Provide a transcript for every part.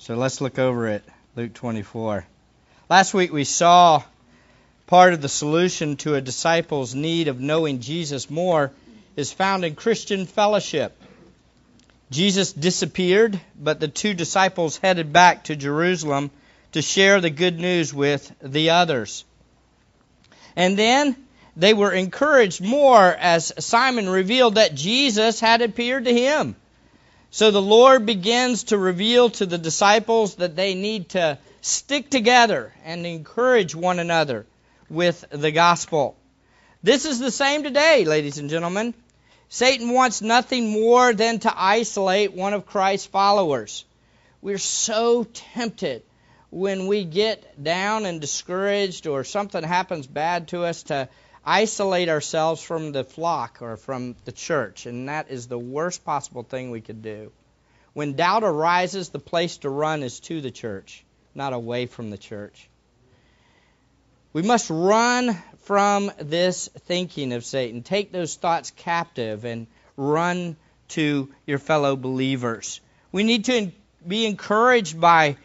So let's look over at Luke 24. Last week we saw part of the solution to a disciple's need of knowing Jesus more is found in Christian fellowship. Jesus disappeared, but the two disciples headed back to Jerusalem to share the good news with the others. And then they were encouraged more as Simon revealed that Jesus had appeared to him. So the Lord begins to reveal to the disciples that they need to stick together and encourage one another with the gospel. This is the same today, ladies and gentlemen. Satan wants nothing more than to isolate one of Christ's followers. We're so tempted when we get down and discouraged or something happens bad to us to isolate ourselves from the flock or from the church, and that is the worst possible thing we could do. When doubt arises, the place to run is to the church, not away from the church. We must run from this thinking of Satan. Take those thoughts captive and run to your fellow believers. We need to be encouraged by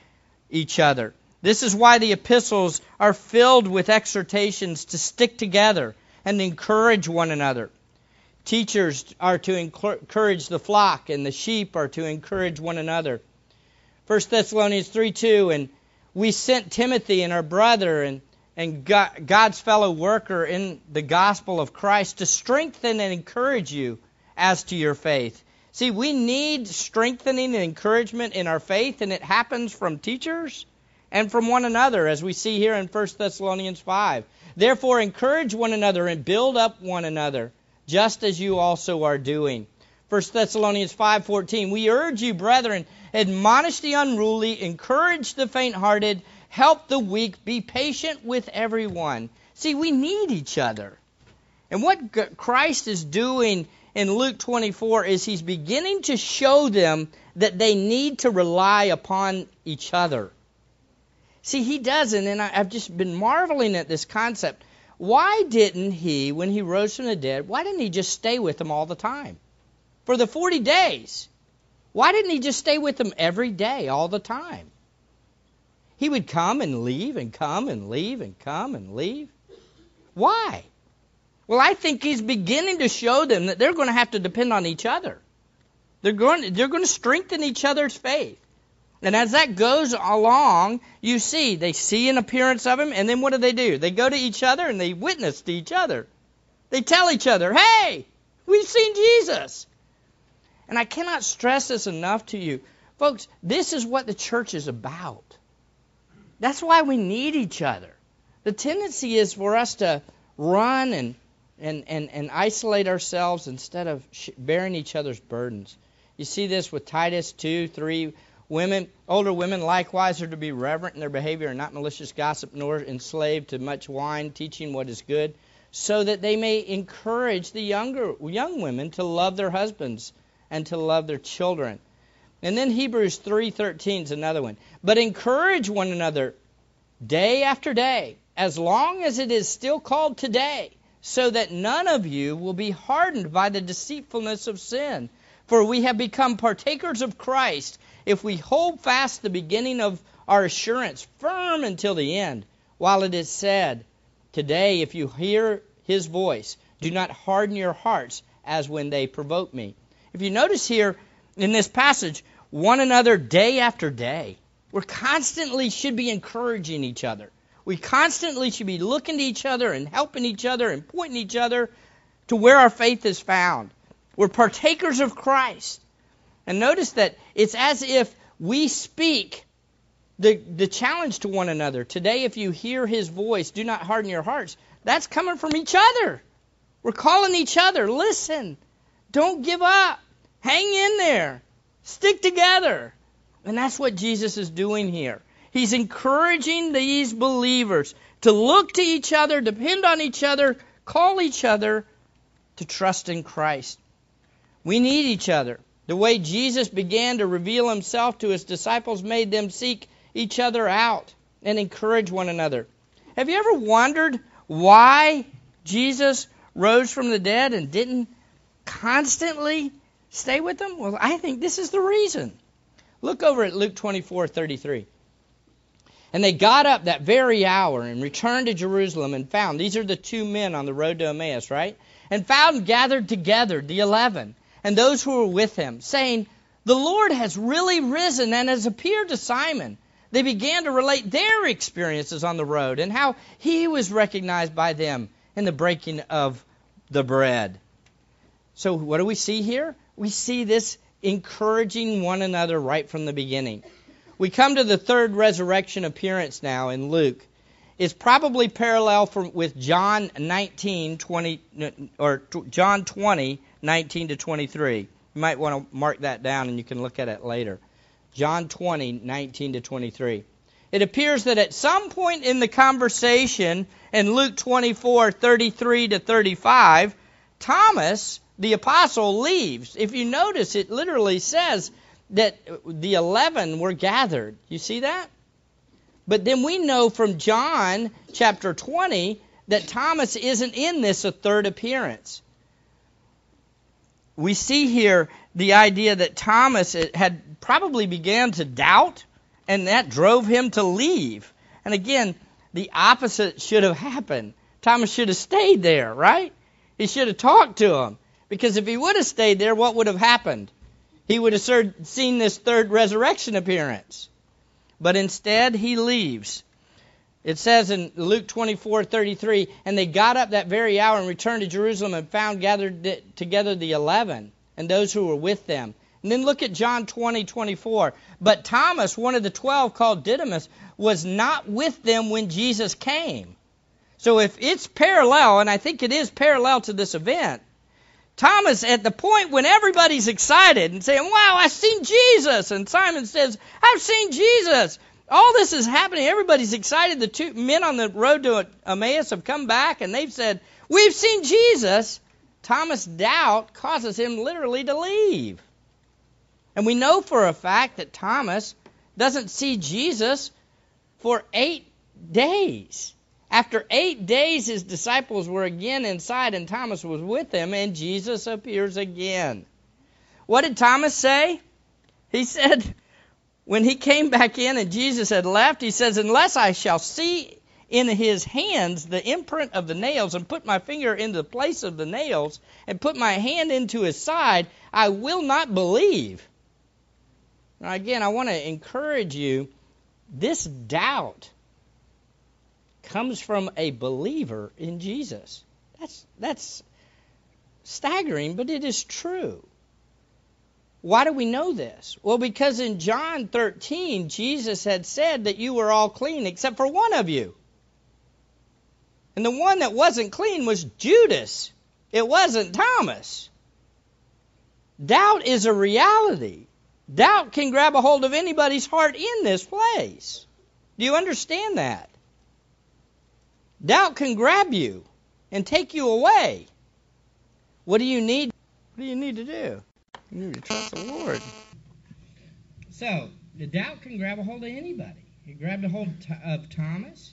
each other. This is why the epistles are filled with exhortations to stick together and encourage one another. Teachers are to encourage the flock, and the sheep are to encourage one another. 1 Thessalonians 3 2, and we sent Timothy and our brother and, and God's fellow worker in the gospel of Christ to strengthen and encourage you as to your faith. See, we need strengthening and encouragement in our faith, and it happens from teachers and from one another, as we see here in 1 Thessalonians 5. Therefore, encourage one another and build up one another, just as you also are doing. 1 Thessalonians 5:14 We urge you brethren admonish the unruly encourage the faint-hearted help the weak be patient with everyone see we need each other and what Christ is doing in Luke 24 is he's beginning to show them that they need to rely upon each other See, he doesn't, and I, have just been marveling at this concept. Why didn't he, when he rose from the dead, why didn't he just stay with them all the time? For the 40 days. Why didn't he just stay with them every day, all the time? He would come and leave and come and leave and come and leave. Why? Well, I think he's beginning to show them that they're going to have to depend on each other. They're going, they're going to strengthen each other's faith. And as that goes along, you see, they see an appearance of him, and then what do they do? They go to each other and they witness to each other. They tell each other, hey, we've seen Jesus. And I cannot stress this enough to you. Folks, this is what the church is about. That's why we need each other. The tendency is for us to run and, and, and, and isolate ourselves instead of bearing each other's burdens. You see this with Titus 2 3 Women, older women likewise are to be reverent in their behavior and not malicious gossip nor enslaved to much wine, teaching what is good, so that they may encourage the younger young women to love their husbands and to love their children. And then Hebrews 3:13 is another one. But encourage one another day after day, as long as it is still called today, so that none of you will be hardened by the deceitfulness of sin. For we have become partakers of Christ if we hold fast the beginning of our assurance firm until the end, while it is said, Today, if you hear his voice, do not harden your hearts as when they provoke me. If you notice here in this passage, one another day after day, we're constantly should be encouraging each other. We constantly should be looking to each other and helping each other and pointing each other to where our faith is found. We're partakers of Christ. And notice that it's as if we speak the, the challenge to one another. Today, if you hear his voice, do not harden your hearts. That's coming from each other. We're calling each other. Listen. Don't give up. Hang in there. Stick together. And that's what Jesus is doing here. He's encouraging these believers to look to each other, depend on each other, call each other to trust in Christ. We need each other. The way Jesus began to reveal himself to his disciples made them seek each other out and encourage one another. Have you ever wondered why Jesus rose from the dead and didn't constantly stay with them? Well, I think this is the reason. Look over at Luke 24:33. And they got up that very hour and returned to Jerusalem and found these are the two men on the road to Emmaus, right? And found gathered together the eleven and those who were with him, saying, The Lord has really risen and has appeared to Simon. They began to relate their experiences on the road and how he was recognized by them in the breaking of the bread. So, what do we see here? We see this encouraging one another right from the beginning. We come to the third resurrection appearance now in Luke. It's probably parallel from, with John 19, 20, or John 20, 19 to 23. You might want to mark that down and you can look at it later. John 20, 19 to 23. It appears that at some point in the conversation in Luke 24, 33 to 35, Thomas, the apostle, leaves. If you notice, it literally says that the 11 were gathered. You see that? But then we know from John chapter 20 that Thomas isn't in this a third appearance. We see here the idea that Thomas had probably began to doubt, and that drove him to leave. And again, the opposite should have happened. Thomas should have stayed there, right? He should have talked to him. Because if he would have stayed there, what would have happened? He would have seen this third resurrection appearance. But instead, he leaves. It says in Luke 24:33, and they got up that very hour and returned to Jerusalem and found gathered together the eleven and those who were with them. And then look at John 20:24. But Thomas, one of the twelve called Didymus, was not with them when Jesus came. So if it's parallel, and I think it is parallel to this event, Thomas, at the point when everybody's excited and saying, Wow, I've seen Jesus. And Simon says, I've seen Jesus. All this is happening. Everybody's excited. The two men on the road to Emmaus have come back and they've said, We've seen Jesus. Thomas' doubt causes him literally to leave. And we know for a fact that Thomas doesn't see Jesus for eight days. After eight days, his disciples were again inside, and Thomas was with them, and Jesus appears again. What did Thomas say? He said, when he came back in and Jesus had left, he says, Unless I shall see in his hands the imprint of the nails, and put my finger into the place of the nails, and put my hand into his side, I will not believe. Now, again, I want to encourage you this doubt comes from a believer in Jesus. That's that's staggering, but it is true. Why do we know this? Well, because in John 13, Jesus had said that you were all clean except for one of you. And the one that wasn't clean was Judas. It wasn't Thomas. Doubt is a reality. Doubt can grab a hold of anybody's heart in this place. Do you understand that? Doubt can grab you and take you away. What do you need? What do you need to do? Mm, you need to trust the Lord. So, the doubt can grab a hold of anybody. It grabbed a hold of Thomas.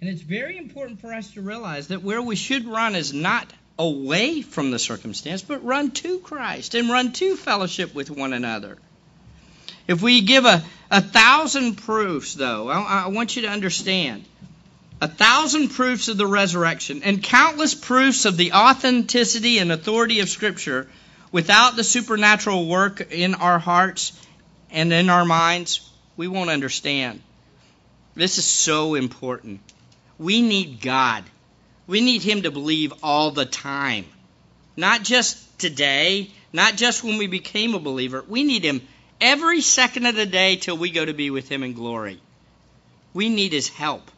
And it's very important for us to realize that where we should run is not away from the circumstance, but run to Christ and run to fellowship with one another. If we give a, a thousand proofs, though, I, I want you to understand a thousand proofs of the resurrection and countless proofs of the authenticity and authority of Scripture without the supernatural work in our hearts and in our minds, we won't understand. This is so important. We need God. We need Him to believe all the time. Not just today, not just when we became a believer. We need Him every second of the day till we go to be with Him in glory. We need His help.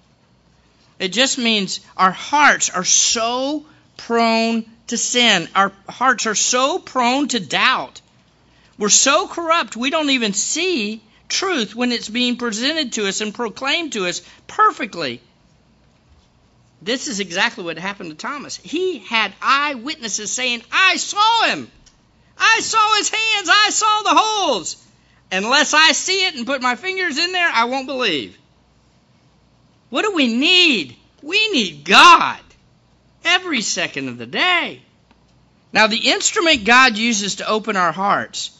It just means our hearts are so prone to sin. Our hearts are so prone to doubt. We're so corrupt, we don't even see truth when it's being presented to us and proclaimed to us perfectly. This is exactly what happened to Thomas. He had eyewitnesses saying, I saw him. I saw his hands. I saw the holes. Unless I see it and put my fingers in there, I won't believe. What do we need? We need God every second of the day. Now, the instrument God uses to open our hearts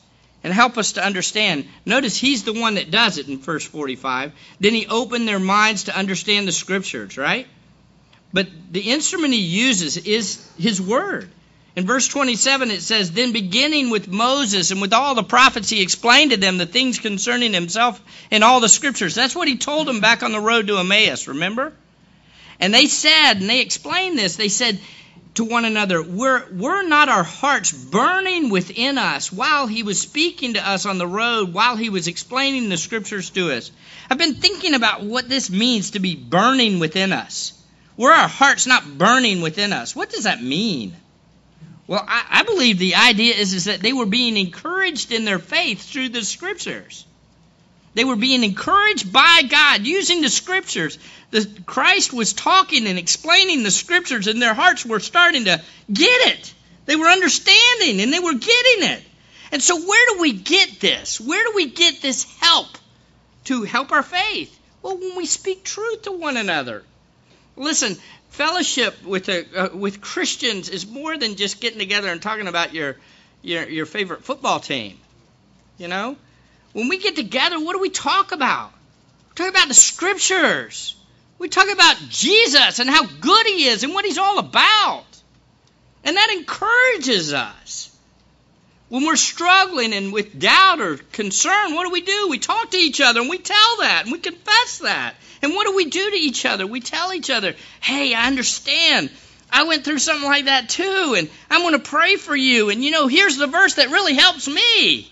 and help us to understand. Notice he's the one that does it in verse 45. Then he opened their minds to understand the scriptures, right? But the instrument he uses is his word. In verse 27, it says, Then beginning with Moses and with all the prophets, he explained to them the things concerning himself in all the scriptures. That's what he told them back on the road to Emmaus, remember? And they said, and they explained this, they said to one another, Were, were not our hearts burning within us while he was speaking to us on the road, while he was explaining the scriptures to us? I've been thinking about what this means to be burning within us. Were our hearts not burning within us? What does that mean? Well, I, I believe the idea is, is that they were being encouraged in their faith through the scriptures. They were being encouraged by God using the scriptures. The, Christ was talking and explaining the scriptures, and their hearts were starting to get it. They were understanding and they were getting it. And so, where do we get this? Where do we get this help to help our faith? Well, when we speak truth to one another. Listen, fellowship with a, uh, with Christians is more than just getting together and talking about your your your favorite football team. You know, when we get together, what do we talk about? We talk about the scriptures. We talk about Jesus and how good he is and what he's all about. And that encourages us. When we're struggling and with doubt or concern, what do we do? We talk to each other and we tell that and we confess that. And what do we do to each other? We tell each other, hey, I understand. I went through something like that too, and I'm going to pray for you. And you know, here's the verse that really helps me.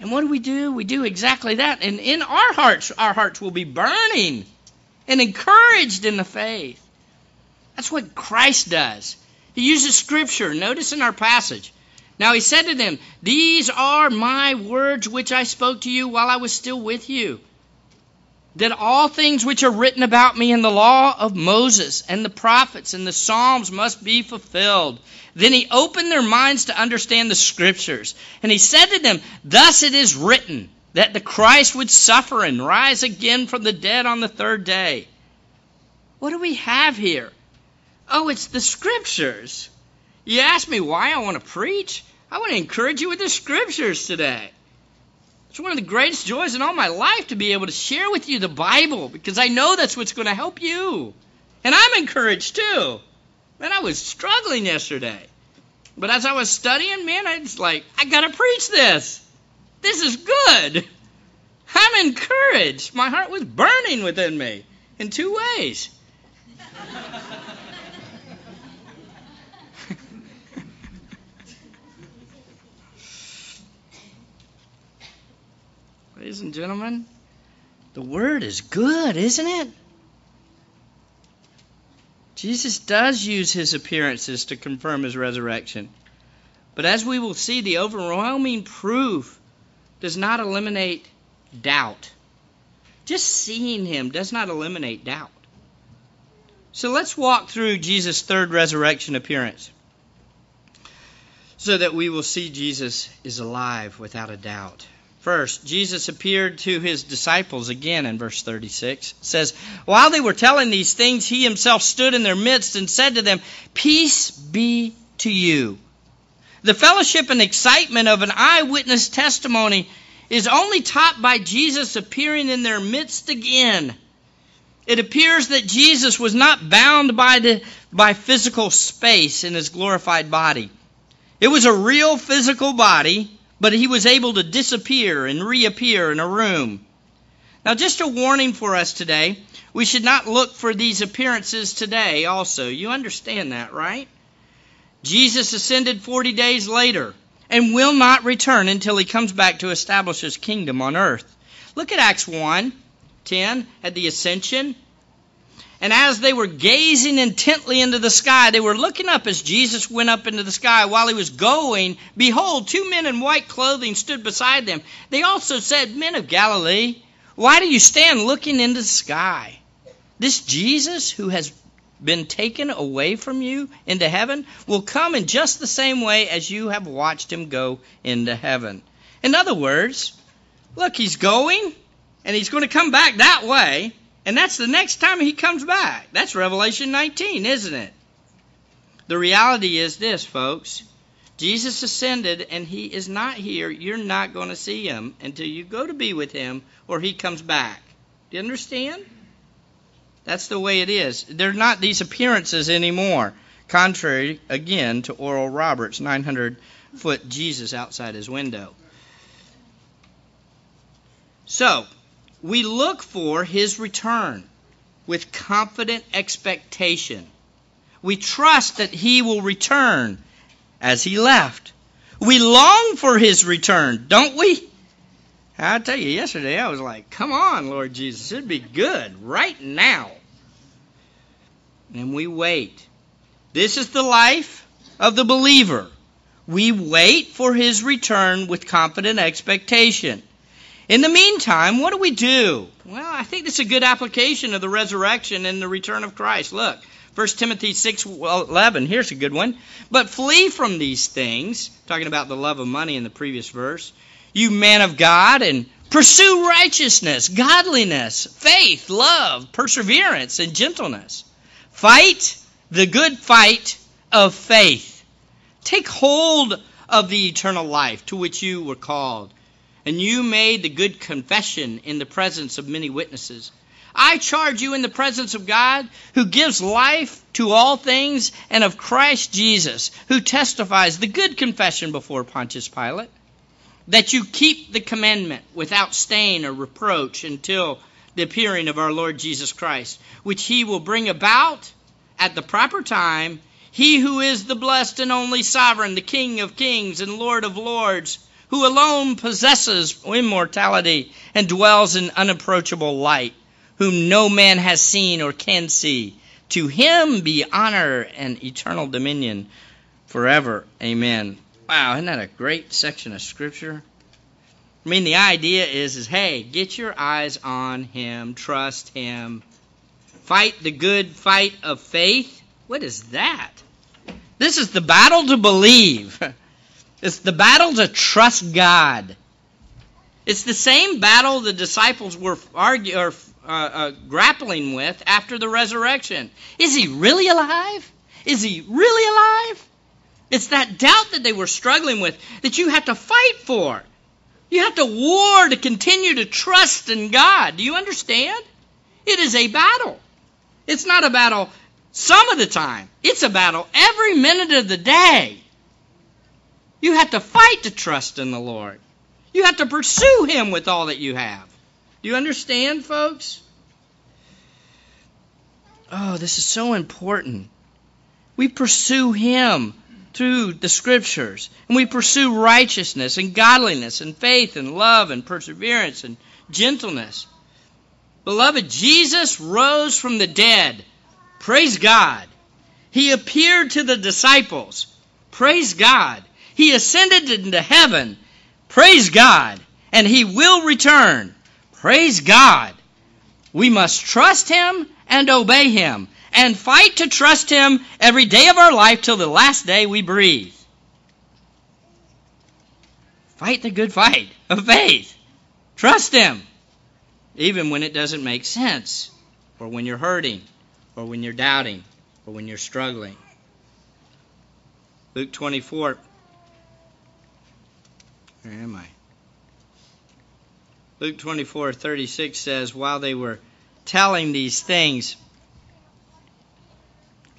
And what do we do? We do exactly that. And in our hearts, our hearts will be burning and encouraged in the faith. That's what Christ does. He uses Scripture. Notice in our passage. Now he said to them, These are my words which I spoke to you while I was still with you that all things which are written about me in the law of Moses and the prophets and the Psalms must be fulfilled. Then he opened their minds to understand the scriptures. And he said to them, Thus it is written that the Christ would suffer and rise again from the dead on the third day. What do we have here? Oh, it's the scriptures. You ask me why I want to preach? I want to encourage you with the scriptures today. It's one of the greatest joys in all my life to be able to share with you the Bible because I know that's what's going to help you. And I'm encouraged too. Man, I was struggling yesterday. But as I was studying, man, I was like, I got to preach this. This is good. I'm encouraged. My heart was burning within me in two ways. Ladies and gentlemen, the word is good, isn't it? Jesus does use his appearances to confirm his resurrection. But as we will see, the overwhelming proof does not eliminate doubt. Just seeing him does not eliminate doubt. So let's walk through Jesus' third resurrection appearance so that we will see Jesus is alive without a doubt. First, Jesus appeared to his disciples again in verse 36. It says, While they were telling these things, he himself stood in their midst and said to them, Peace be to you. The fellowship and excitement of an eyewitness testimony is only topped by Jesus appearing in their midst again. It appears that Jesus was not bound by, the, by physical space in his glorified body. It was a real physical body but he was able to disappear and reappear in a room. Now, just a warning for us today we should not look for these appearances today, also. You understand that, right? Jesus ascended 40 days later and will not return until he comes back to establish his kingdom on earth. Look at Acts 1 10 at the ascension. And as they were gazing intently into the sky, they were looking up as Jesus went up into the sky. While he was going, behold, two men in white clothing stood beside them. They also said, Men of Galilee, why do you stand looking into the sky? This Jesus who has been taken away from you into heaven will come in just the same way as you have watched him go into heaven. In other words, look, he's going and he's going to come back that way. And that's the next time he comes back. That's Revelation 19, isn't it? The reality is this, folks. Jesus ascended and he is not here. You're not going to see him until you go to be with him or he comes back. Do you understand? That's the way it is. They're not these appearances anymore. Contrary, again, to Oral Roberts' 900 foot Jesus outside his window. So, we look for his return with confident expectation. We trust that he will return as he left. We long for his return, don't we? I tell you, yesterday I was like, come on, Lord Jesus, it'd be good right now. And we wait. This is the life of the believer. We wait for his return with confident expectation. In the meantime, what do we do? Well, I think this is a good application of the resurrection and the return of Christ. Look, 1 Timothy 6:11, here's a good one. But flee from these things, talking about the love of money in the previous verse, you man of God, and pursue righteousness, godliness, faith, love, perseverance, and gentleness. Fight the good fight of faith. Take hold of the eternal life to which you were called and you made the good confession in the presence of many witnesses. I charge you in the presence of God, who gives life to all things, and of Christ Jesus, who testifies the good confession before Pontius Pilate, that you keep the commandment without stain or reproach until the appearing of our Lord Jesus Christ, which he will bring about at the proper time. He who is the blessed and only sovereign, the King of kings and Lord of lords who alone possesses immortality and dwells in unapproachable light, whom no man has seen or can see. To him be honor and eternal dominion forever. Amen. Wow, isn't that a great section of scripture? I mean, the idea is, is hey, get your eyes on him, trust him, fight the good fight of faith. What is that? This is the battle to believe. It's the battle to trust God. It's the same battle the disciples were argue, or, uh, uh, grappling with after the resurrection. Is he really alive? Is he really alive? It's that doubt that they were struggling with that you have to fight for. You have to war to continue to trust in God. Do you understand? It is a battle. It's not a battle some of the time, it's a battle every minute of the day. You have to fight to trust in the Lord. You have to pursue Him with all that you have. Do you understand, folks? Oh, this is so important. We pursue Him through the Scriptures, and we pursue righteousness and godliness and faith and love and perseverance and gentleness. Beloved, Jesus rose from the dead. Praise God. He appeared to the disciples. Praise God. He ascended into heaven. Praise God. And he will return. Praise God. We must trust him and obey him and fight to trust him every day of our life till the last day we breathe. Fight the good fight of faith. Trust him even when it doesn't make sense or when you're hurting or when you're doubting or when you're struggling. Luke 24 where am I? Luke 24 36 says, While they were telling these things,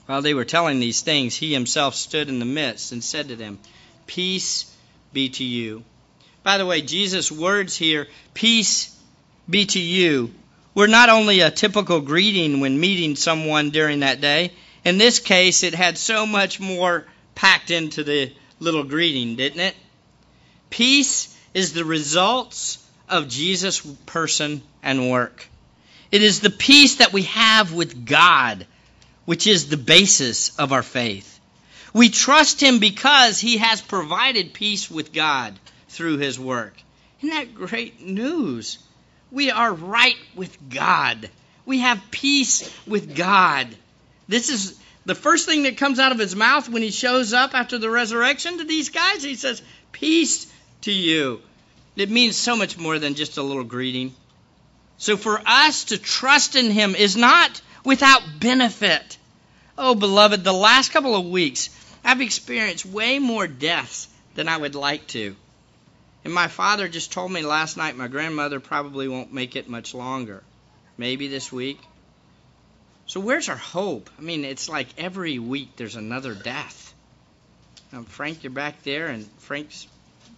while they were telling these things, he himself stood in the midst and said to them, Peace be to you. By the way, Jesus' words here, peace be to you, were not only a typical greeting when meeting someone during that day. In this case, it had so much more packed into the little greeting, didn't it? Peace is the results of Jesus' person and work. It is the peace that we have with God, which is the basis of our faith. We trust Him because He has provided peace with God through His work. Isn't that great news? We are right with God. We have peace with God. This is the first thing that comes out of his mouth when he shows up after the resurrection to these guys. He says, Peace to you. It means so much more than just a little greeting. So for us to trust in Him is not without benefit. Oh, beloved, the last couple of weeks I've experienced way more deaths than I would like to. And my father just told me last night my grandmother probably won't make it much longer. Maybe this week. So where's our hope? I mean, it's like every week there's another death. Frank, you're back there, and Frank's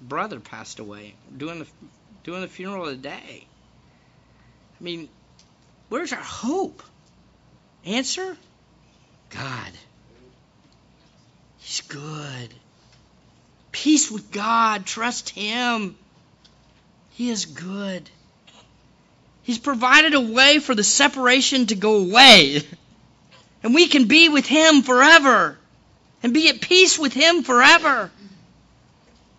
brother passed away doing the doing the funeral of the day. I mean, where's our hope? Answer? God. He's good. Peace with God. Trust Him. He is good. He's provided a way for the separation to go away. And we can be with Him forever and be at peace with Him forever.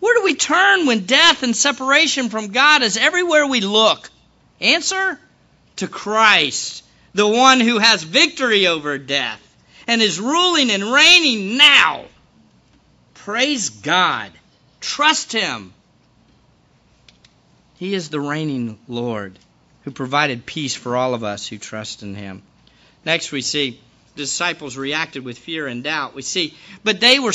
Where do we turn when death and separation from God is everywhere we look? Answer to Christ, the one who has victory over death and is ruling and reigning now. Praise God. Trust Him. He is the reigning Lord who provided peace for all of us who trust in Him. Next, we see the disciples reacted with fear and doubt. We see, but they were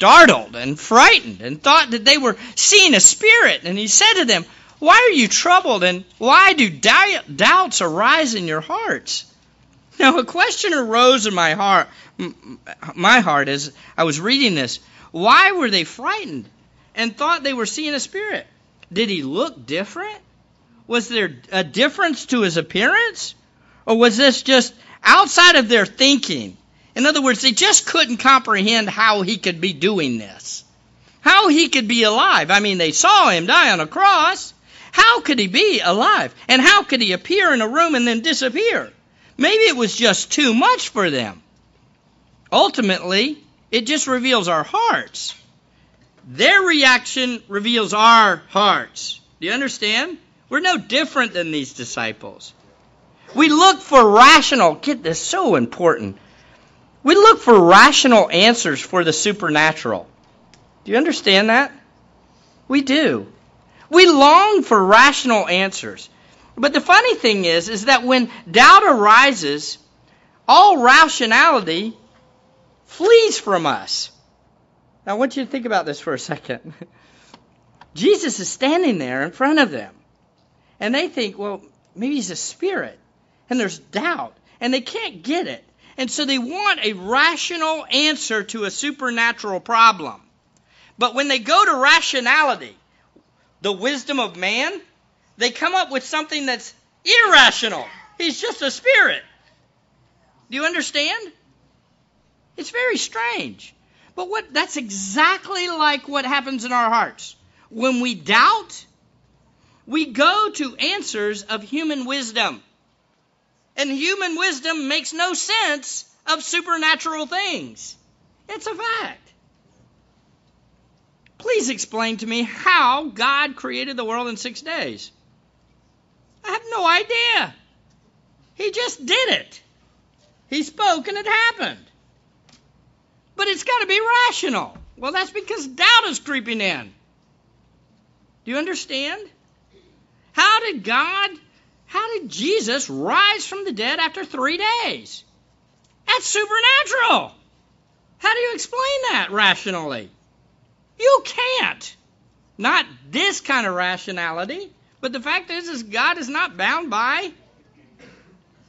startled and frightened and thought that they were seeing a spirit. And He said to them, Why are you troubled and why do doubts arise in your hearts? Now, a question arose in my heart, my heart as I was reading this. Why were they frightened and thought they were seeing a spirit? Did he look different? Was there a difference to his appearance? Or was this just outside of their thinking? In other words, they just couldn't comprehend how he could be doing this. How he could be alive. I mean, they saw him die on a cross. How could he be alive? And how could he appear in a room and then disappear? Maybe it was just too much for them. Ultimately, it just reveals our hearts. Their reaction reveals our hearts. Do you understand? We're no different than these disciples. We look for rational, get this so important. We look for rational answers for the supernatural. Do you understand that? We do. We long for rational answers. But the funny thing is, is that when doubt arises, all rationality flees from us. Now, I want you to think about this for a second. Jesus is standing there in front of them, and they think, well, maybe he's a spirit, and there's doubt, and they can't get it. And so they want a rational answer to a supernatural problem. But when they go to rationality, the wisdom of man, they come up with something that's irrational. He's just a spirit. Do you understand? It's very strange. But what that's exactly like what happens in our hearts. When we doubt, we go to answers of human wisdom. And human wisdom makes no sense of supernatural things. It's a fact. Please explain to me how God created the world in six days. I have no idea. He just did it. He spoke and it happened. But it's got to be rational. Well, that's because doubt is creeping in. Do you understand? How did God, how did Jesus rise from the dead after three days? That's supernatural. How do you explain that rationally? You can't. Not this kind of rationality. But the fact is, is God is not bound by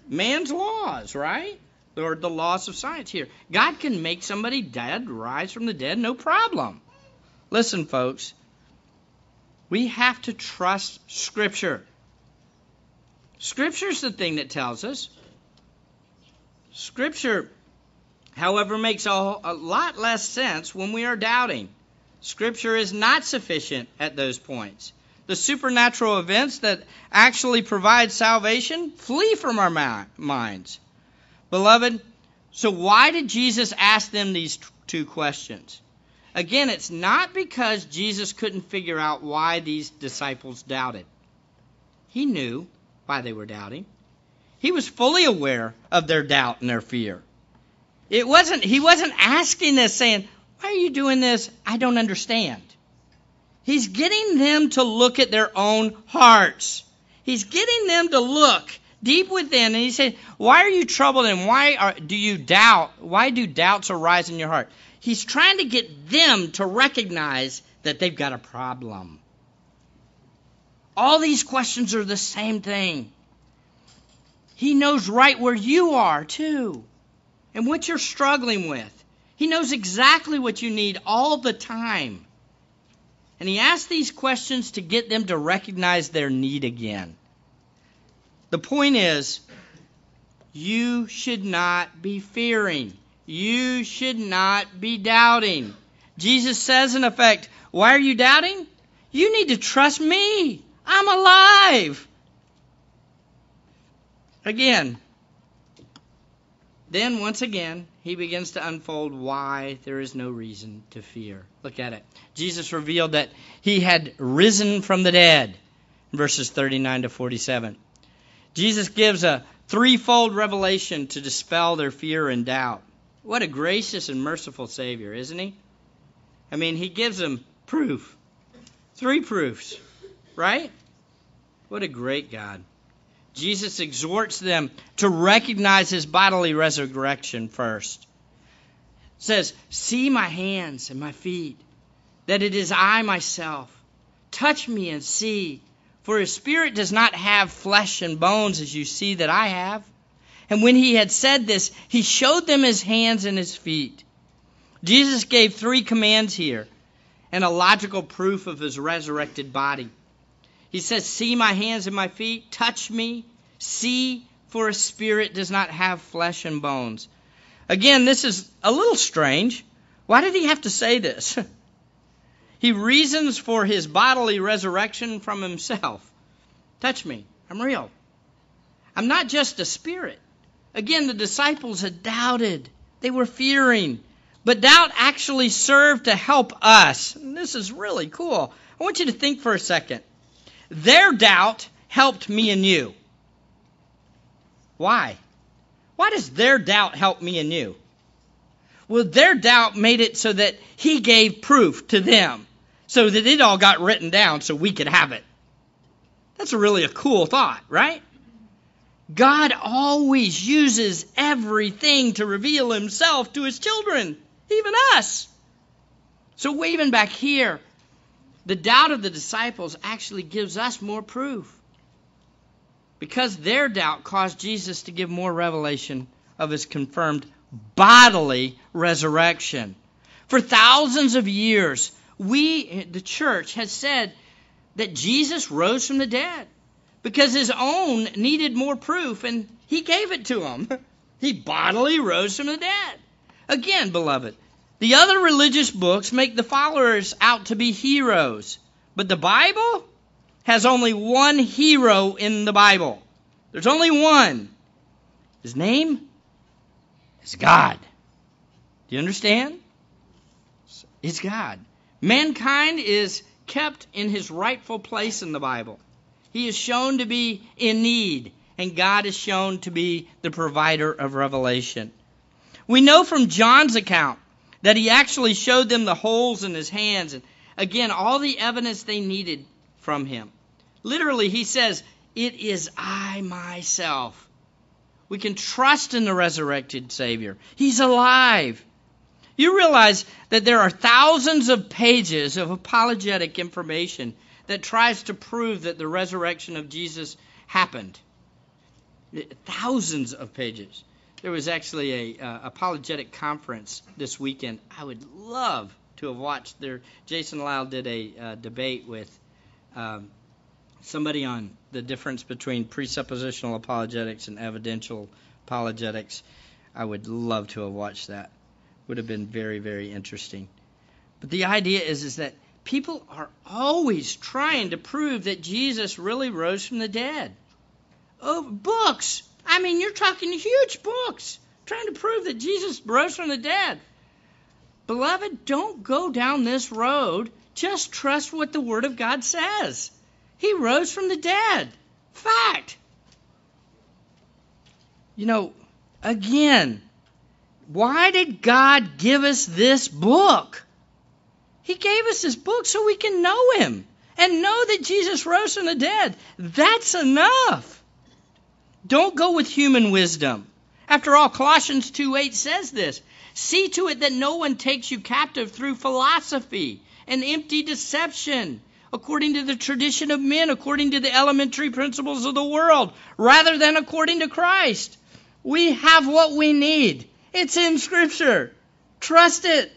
man's laws, right? Or the laws of science here. God can make somebody dead rise from the dead, no problem. Listen, folks, we have to trust Scripture. Scripture's the thing that tells us. Scripture, however, makes a, a lot less sense when we are doubting. Scripture is not sufficient at those points the supernatural events that actually provide salvation flee from our minds. Beloved, so why did Jesus ask them these two questions? Again, it's not because Jesus couldn't figure out why these disciples doubted. He knew why they were doubting. He was fully aware of their doubt and their fear. It wasn't he wasn't asking this saying, "Why are you doing this? I don't understand." He's getting them to look at their own hearts. He's getting them to look deep within, and he said, "Why are you troubled, and why are, do you doubt? Why do doubts arise in your heart? He's trying to get them to recognize that they've got a problem. All these questions are the same thing. He knows right where you are, too, and what you're struggling with. He knows exactly what you need all the time. And he asks these questions to get them to recognize their need again. The point is, you should not be fearing. You should not be doubting. Jesus says, in effect, Why are you doubting? You need to trust me. I'm alive. Again, then once again, he begins to unfold why there is no reason to fear. Look at it. Jesus revealed that he had risen from the dead, verses 39 to 47. Jesus gives a threefold revelation to dispel their fear and doubt. What a gracious and merciful Savior, isn't he? I mean, he gives them proof. Three proofs, right? What a great God. Jesus exhorts them to recognize his bodily resurrection first. says, See my hands and my feet, that it is I myself. Touch me and see, for his spirit does not have flesh and bones as you see that I have. And when he had said this, he showed them his hands and his feet. Jesus gave three commands here and a logical proof of his resurrected body. He says, See my hands and my feet, touch me, see, for a spirit does not have flesh and bones. Again, this is a little strange. Why did he have to say this? he reasons for his bodily resurrection from himself. Touch me. I'm real. I'm not just a spirit. Again, the disciples had doubted, they were fearing. But doubt actually served to help us. And this is really cool. I want you to think for a second. Their doubt helped me and you. Why? Why does their doubt help me and you? Well, their doubt made it so that he gave proof to them, so that it all got written down so we could have it. That's really a cool thought, right? God always uses everything to reveal himself to his children, even us. So, we even back here, the doubt of the disciples actually gives us more proof. Because their doubt caused Jesus to give more revelation of his confirmed bodily resurrection. For thousands of years, we, the church, has said that Jesus rose from the dead because his own needed more proof and he gave it to them. He bodily rose from the dead. Again, beloved, the other religious books make the followers out to be heroes, but the Bible has only one hero in the Bible. There's only one. His name is God. Do you understand? It's God. Mankind is kept in his rightful place in the Bible. He is shown to be in need, and God is shown to be the provider of revelation. We know from John's account that he actually showed them the holes in his hands and again all the evidence they needed from him. Literally, he says, It is I myself. We can trust in the resurrected Savior. He's alive. You realize that there are thousands of pages of apologetic information that tries to prove that the resurrection of Jesus happened. Thousands of pages. There was actually a uh, apologetic conference this weekend. I would love to have watched there. Jason Lisle did a uh, debate with um, somebody on the difference between presuppositional apologetics and evidential apologetics. I would love to have watched that. Would have been very, very interesting. But the idea is, is that people are always trying to prove that Jesus really rose from the dead. Oh, books, I mean, you're talking huge books trying to prove that Jesus rose from the dead. Beloved, don't go down this road. Just trust what the Word of God says. He rose from the dead. Fact. You know, again, why did God give us this book? He gave us this book so we can know Him and know that Jesus rose from the dead. That's enough. Don't go with human wisdom. After all, Colossians 2 8 says this See to it that no one takes you captive through philosophy and empty deception, according to the tradition of men, according to the elementary principles of the world, rather than according to Christ. We have what we need. It's in Scripture. Trust it.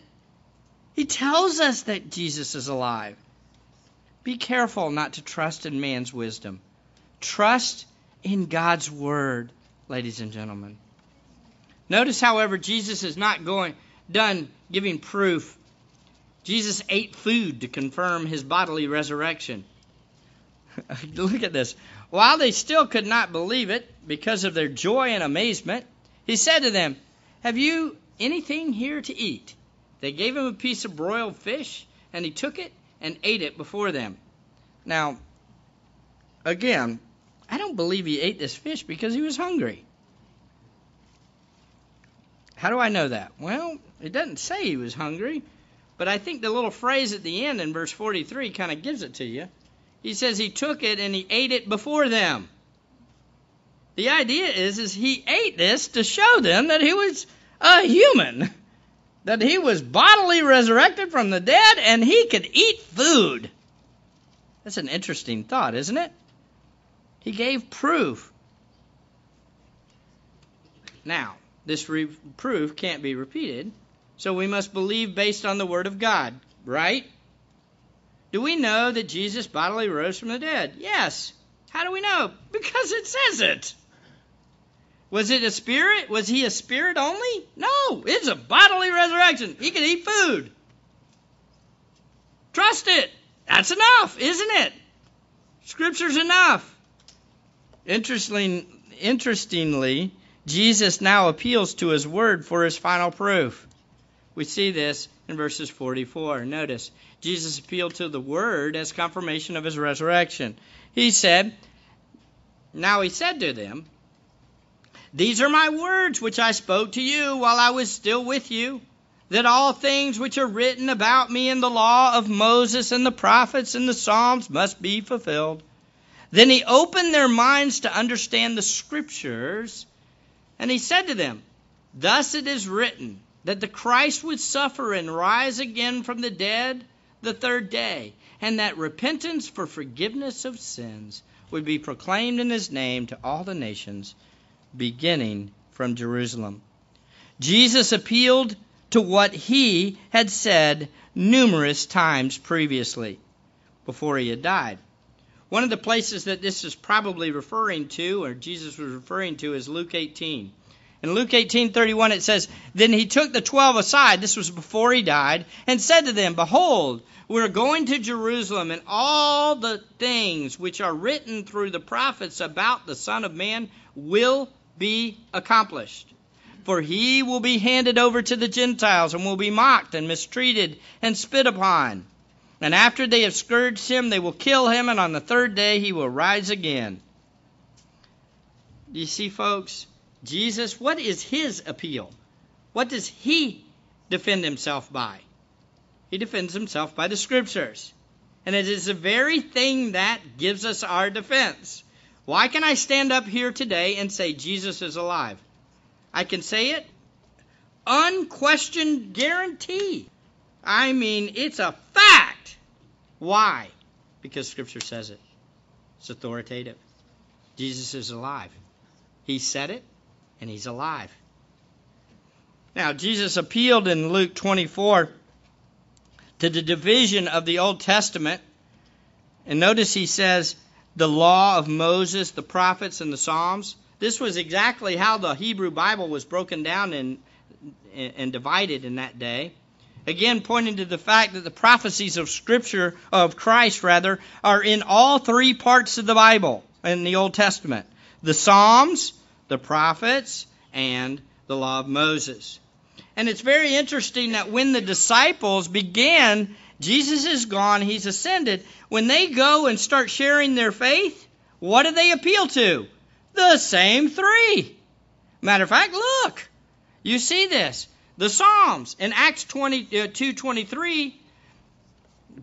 He tells us that Jesus is alive. Be careful not to trust in man's wisdom. Trust in God's Word, ladies and gentlemen. Notice, however, Jesus is not going done giving proof. Jesus ate food to confirm his bodily resurrection. Look at this. While they still could not believe it because of their joy and amazement, he said to them, Have you anything here to eat? They gave him a piece of broiled fish, and he took it and ate it before them. Now, again, I don't believe he ate this fish because he was hungry. How do I know that? Well, it doesn't say he was hungry, but I think the little phrase at the end in verse 43 kind of gives it to you. He says he took it and he ate it before them. The idea is is he ate this to show them that he was a human, that he was bodily resurrected from the dead and he could eat food. That's an interesting thought, isn't it? He gave proof. Now, this proof can't be repeated, so we must believe based on the Word of God, right? Do we know that Jesus bodily rose from the dead? Yes. How do we know? Because it says it. Was it a spirit? Was he a spirit only? No, it's a bodily resurrection. He can eat food. Trust it. That's enough, isn't it? Scripture's enough. Interesting, interestingly, Jesus now appeals to his word for his final proof. We see this in verses 44. Notice, Jesus appealed to the word as confirmation of his resurrection. He said, Now he said to them, These are my words which I spoke to you while I was still with you, that all things which are written about me in the law of Moses and the prophets and the Psalms must be fulfilled. Then he opened their minds to understand the scriptures, and he said to them, Thus it is written that the Christ would suffer and rise again from the dead the third day, and that repentance for forgiveness of sins would be proclaimed in his name to all the nations, beginning from Jerusalem. Jesus appealed to what he had said numerous times previously before he had died. One of the places that this is probably referring to, or Jesus was referring to, is Luke 18. In Luke 18:31 it says, "Then he took the 12 aside, this was before he died, and said to them, behold, we're going to Jerusalem, and all the things which are written through the prophets about the Son of Man will be accomplished. For he will be handed over to the Gentiles and will be mocked and mistreated and spit upon." And after they have scourged him, they will kill him, and on the third day he will rise again. You see, folks, Jesus, what is his appeal? What does he defend himself by? He defends himself by the scriptures. And it is the very thing that gives us our defense. Why can I stand up here today and say Jesus is alive? I can say it unquestioned guarantee. I mean, it's a fact. Why? Because Scripture says it. It's authoritative. Jesus is alive. He said it, and he's alive. Now, Jesus appealed in Luke 24 to the division of the Old Testament. And notice he says, the law of Moses, the prophets, and the Psalms. This was exactly how the Hebrew Bible was broken down and, and divided in that day. Again, pointing to the fact that the prophecies of Scripture, of Christ rather, are in all three parts of the Bible in the Old Testament the Psalms, the prophets, and the law of Moses. And it's very interesting that when the disciples began, Jesus is gone, he's ascended. When they go and start sharing their faith, what do they appeal to? The same three. Matter of fact, look, you see this the Psalms. In Acts 22 uh, 23,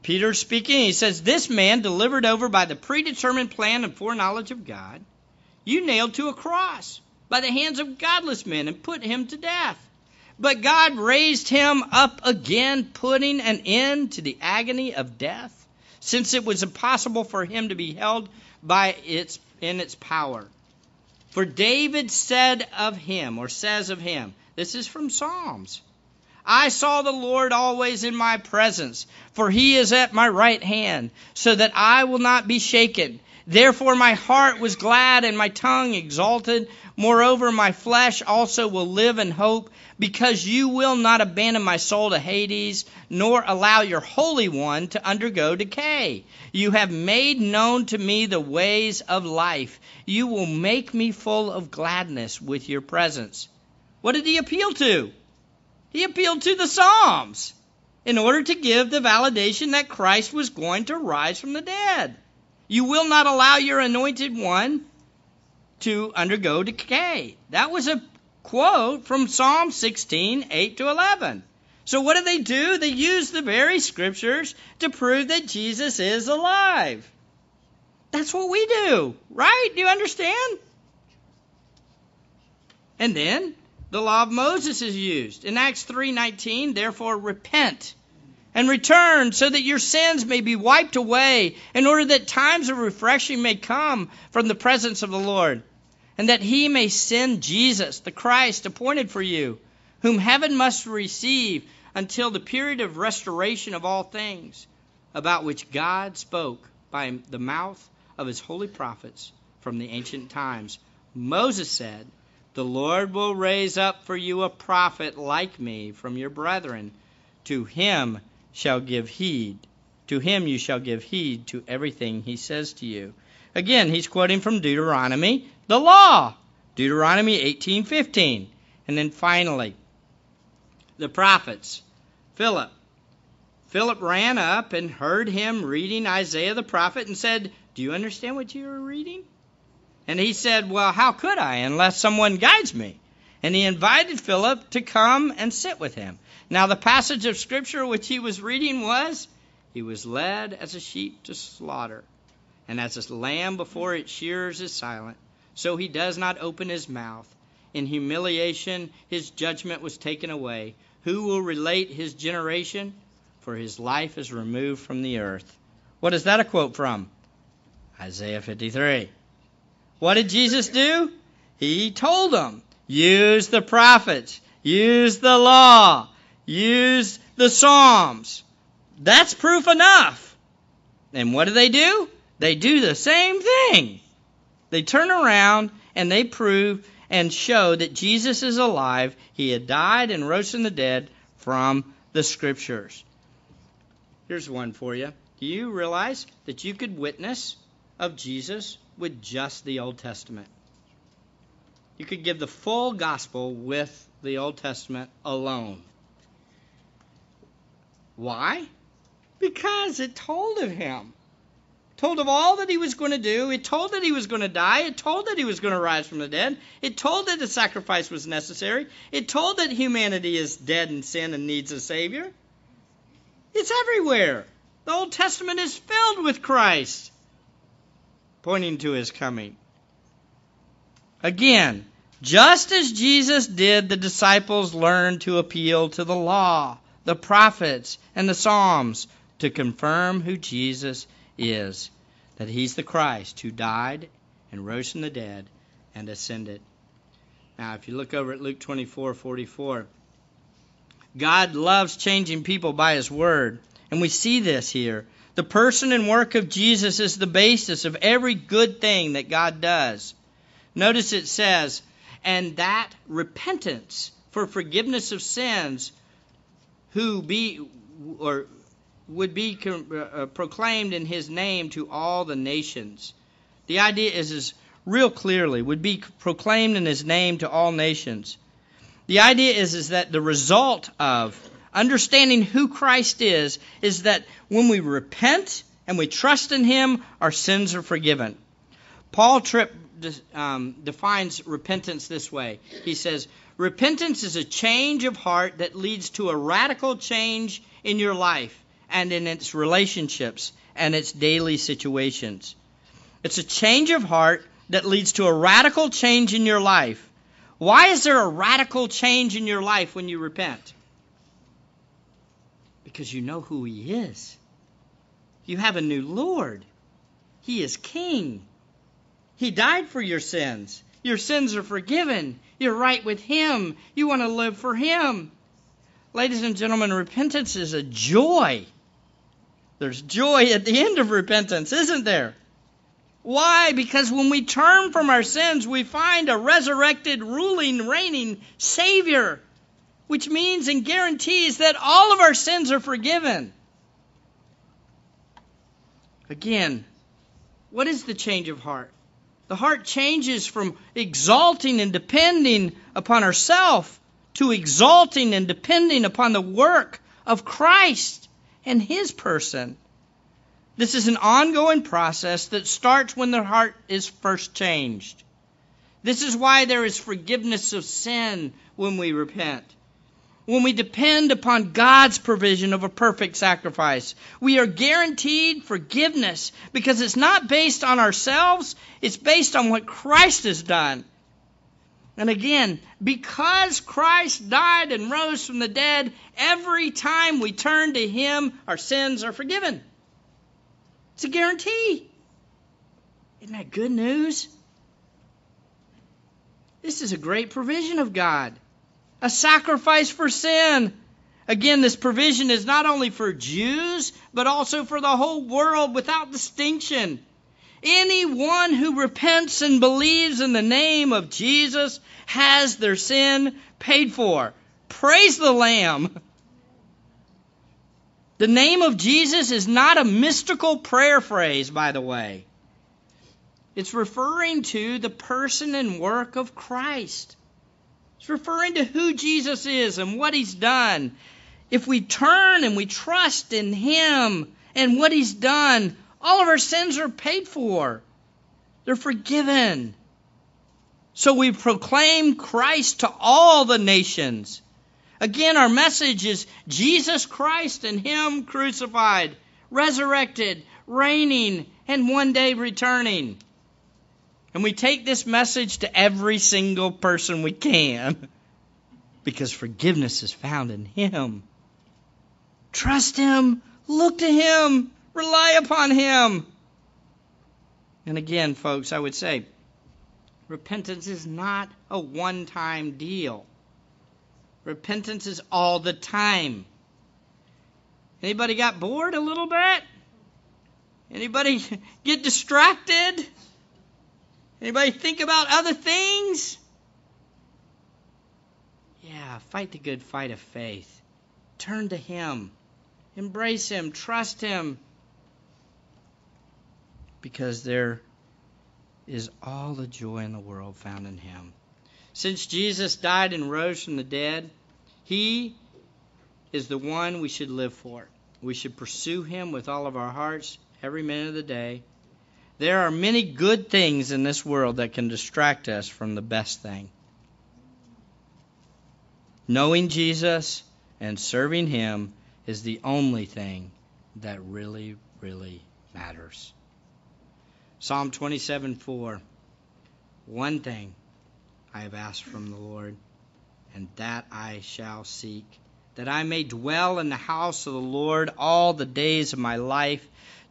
Peter speaking, he says, This man, delivered over by the predetermined plan and foreknowledge of God, you nailed to a cross by the hands of godless men and put him to death. But God raised him up again, putting an end to the agony of death, since it was impossible for him to be held by its in its power. For David said of him, or says of him, this is from Psalms. I saw the Lord always in my presence, for he is at my right hand, so that I will not be shaken. Therefore my heart was glad and my tongue exalted. Moreover, my flesh also will live in hope, because you will not abandon my soul to Hades, nor allow your Holy One to undergo decay. You have made known to me the ways of life. You will make me full of gladness with your presence. What did he appeal to? He appealed to the Psalms in order to give the validation that Christ was going to rise from the dead. You will not allow your anointed one to undergo decay. That was a quote from Psalm 16, 8 to 11. So what do they do? They use the very scriptures to prove that Jesus is alive. That's what we do, right? Do you understand? And then the law of Moses is used. In Acts 3:19, therefore repent and return so that your sins may be wiped away in order that times of refreshing may come from the presence of the Lord and that he may send Jesus, the Christ, appointed for you, whom heaven must receive until the period of restoration of all things, about which God spoke by the mouth of his holy prophets from the ancient times. Moses said, The Lord will raise up for you a prophet like me from your brethren. To him shall give heed. To him you shall give heed to everything he says to you. Again, he's quoting from Deuteronomy the law, Deuteronomy 18:15. And then finally, the prophets. Philip. Philip ran up and heard him reading Isaiah the prophet and said, "Do you understand what you are reading?" And he said, "Well, how could I unless someone guides me?" And he invited Philip to come and sit with him. Now, the passage of scripture which he was reading was, He was led as a sheep to slaughter, and as a lamb before its shearers is silent, so he does not open his mouth. In humiliation his judgment was taken away. Who will relate his generation? For his life is removed from the earth. What is that a quote from? Isaiah 53. What did Jesus do? He told them, use the prophets, use the law, use the Psalms. That's proof enough. And what do they do? They do the same thing. They turn around and they prove and show that Jesus is alive. He had died and rose from the dead from the scriptures. Here's one for you. Do you realize that you could witness of Jesus with just the Old Testament? You could give the full gospel with the Old Testament alone. Why? Because it told of him It told of all that he was going to do. It told that he was going to die. It told that he was going to rise from the dead. It told that the sacrifice was necessary. It told that humanity is dead in sin and needs a Savior. It's everywhere. The Old Testament is filled with Christ, pointing to his coming. Again, just as Jesus did, the disciples learned to appeal to the law, the prophets, and the Psalms to confirm who Jesus is that he's the Christ who died and rose from the dead and ascended. Now, if you look over at Luke 24 44, God loves changing people by his word. And we see this here. The person and work of Jesus is the basis of every good thing that God does. Notice it says, and that repentance for forgiveness of sins who be or would be uh, uh, proclaimed in his name to all the nations. The idea is, is real clearly would be proclaimed in his name to all nations. The idea is, is that the result of understanding who Christ is is that when we repent and we trust in him, our sins are forgiven. Paul Tripp um, defines repentance this way. He says, Repentance is a change of heart that leads to a radical change in your life and in its relationships and its daily situations. It's a change of heart that leads to a radical change in your life. Why is there a radical change in your life when you repent? Because you know who He is. You have a new Lord. He is King. He died for your sins. Your sins are forgiven. You're right with Him. You want to live for Him. Ladies and gentlemen, repentance is a joy. There's joy at the end of repentance, isn't there? Why? Because when we turn from our sins, we find a resurrected, ruling, reigning Savior, which means and guarantees that all of our sins are forgiven. Again, what is the change of heart? The heart changes from exalting and depending upon ourself to exalting and depending upon the work of Christ and His person. This is an ongoing process that starts when the heart is first changed. This is why there is forgiveness of sin when we repent when we depend upon God's provision of a perfect sacrifice. We are guaranteed forgiveness because it's not based on ourselves, it's based on what Christ has done. And again, because Christ died and rose from the dead, every time we turn to Him, our sins are forgiven. It's a guarantee. Isn't that good news? This is a great provision of God a sacrifice for sin. Again, this provision is not only for Jews, but also for the whole world without distinction. Anyone who repents and believes in the name of Jesus has their sin paid for. Praise the Lamb. The name of Jesus is not a mystical prayer phrase, by the way. It's referring to the person and work of Christ. It's referring to who Jesus is and what he's done. If we turn and we trust in him and what he's done, all of our sins are paid for. They're forgiven. So we proclaim Christ to all the nations. Again, our message is Jesus Christ and Him crucified, resurrected, reigning, and one day returning. And we take this message to every single person we can because forgiveness is found in Him. Trust Him, look to Him, rely upon Him. And again, folks, I would say repentance is not a one time deal. Repentance is all the time. Anybody got bored a little bit? Anybody get distracted? Anybody think about other things? Yeah, fight the good fight of faith. Turn to Him. Embrace Him. Trust Him. Because there is all the joy in the world found in Him. Since Jesus died and rose from the dead, He is the one we should live for. We should pursue Him with all of our hearts every minute of the day. There are many good things in this world that can distract us from the best thing. Knowing Jesus and serving Him is the only thing that really, really matters. Psalm 27 4. One thing I have asked from the Lord, and that I shall seek, that I may dwell in the house of the Lord all the days of my life,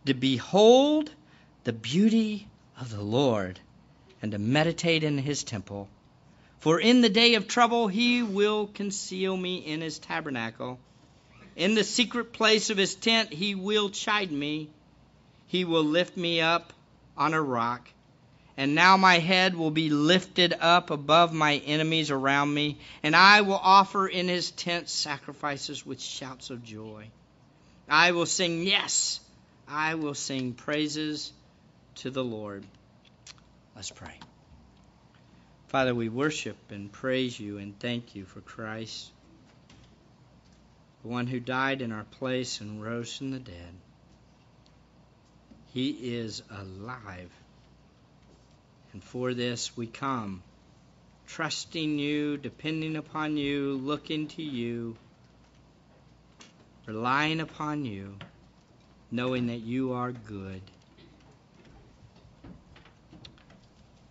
to behold the beauty of the Lord and to meditate in his temple. For in the day of trouble he will conceal me in his tabernacle. In the secret place of his tent he will chide me. He will lift me up on a rock. And now my head will be lifted up above my enemies around me, and I will offer in his tent sacrifices with shouts of joy. I will sing, yes, I will sing praises to the Lord. Let's pray. Father, we worship and praise you and thank you for Christ, the one who died in our place and rose from the dead. He is alive. And for this we come, trusting you, depending upon you, looking to you, relying upon you, knowing that you are good.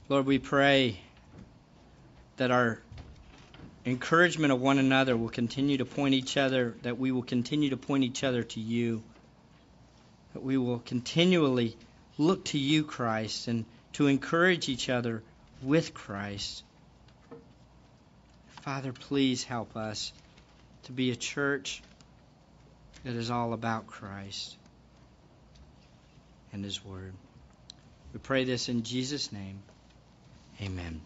Lord, we pray that our encouragement of one another will continue to point each other, that we will continue to point each other to you. That we will continually look to you, Christ, and to encourage each other with Christ. Father, please help us to be a church that is all about Christ and His Word. We pray this in Jesus' name. Amen.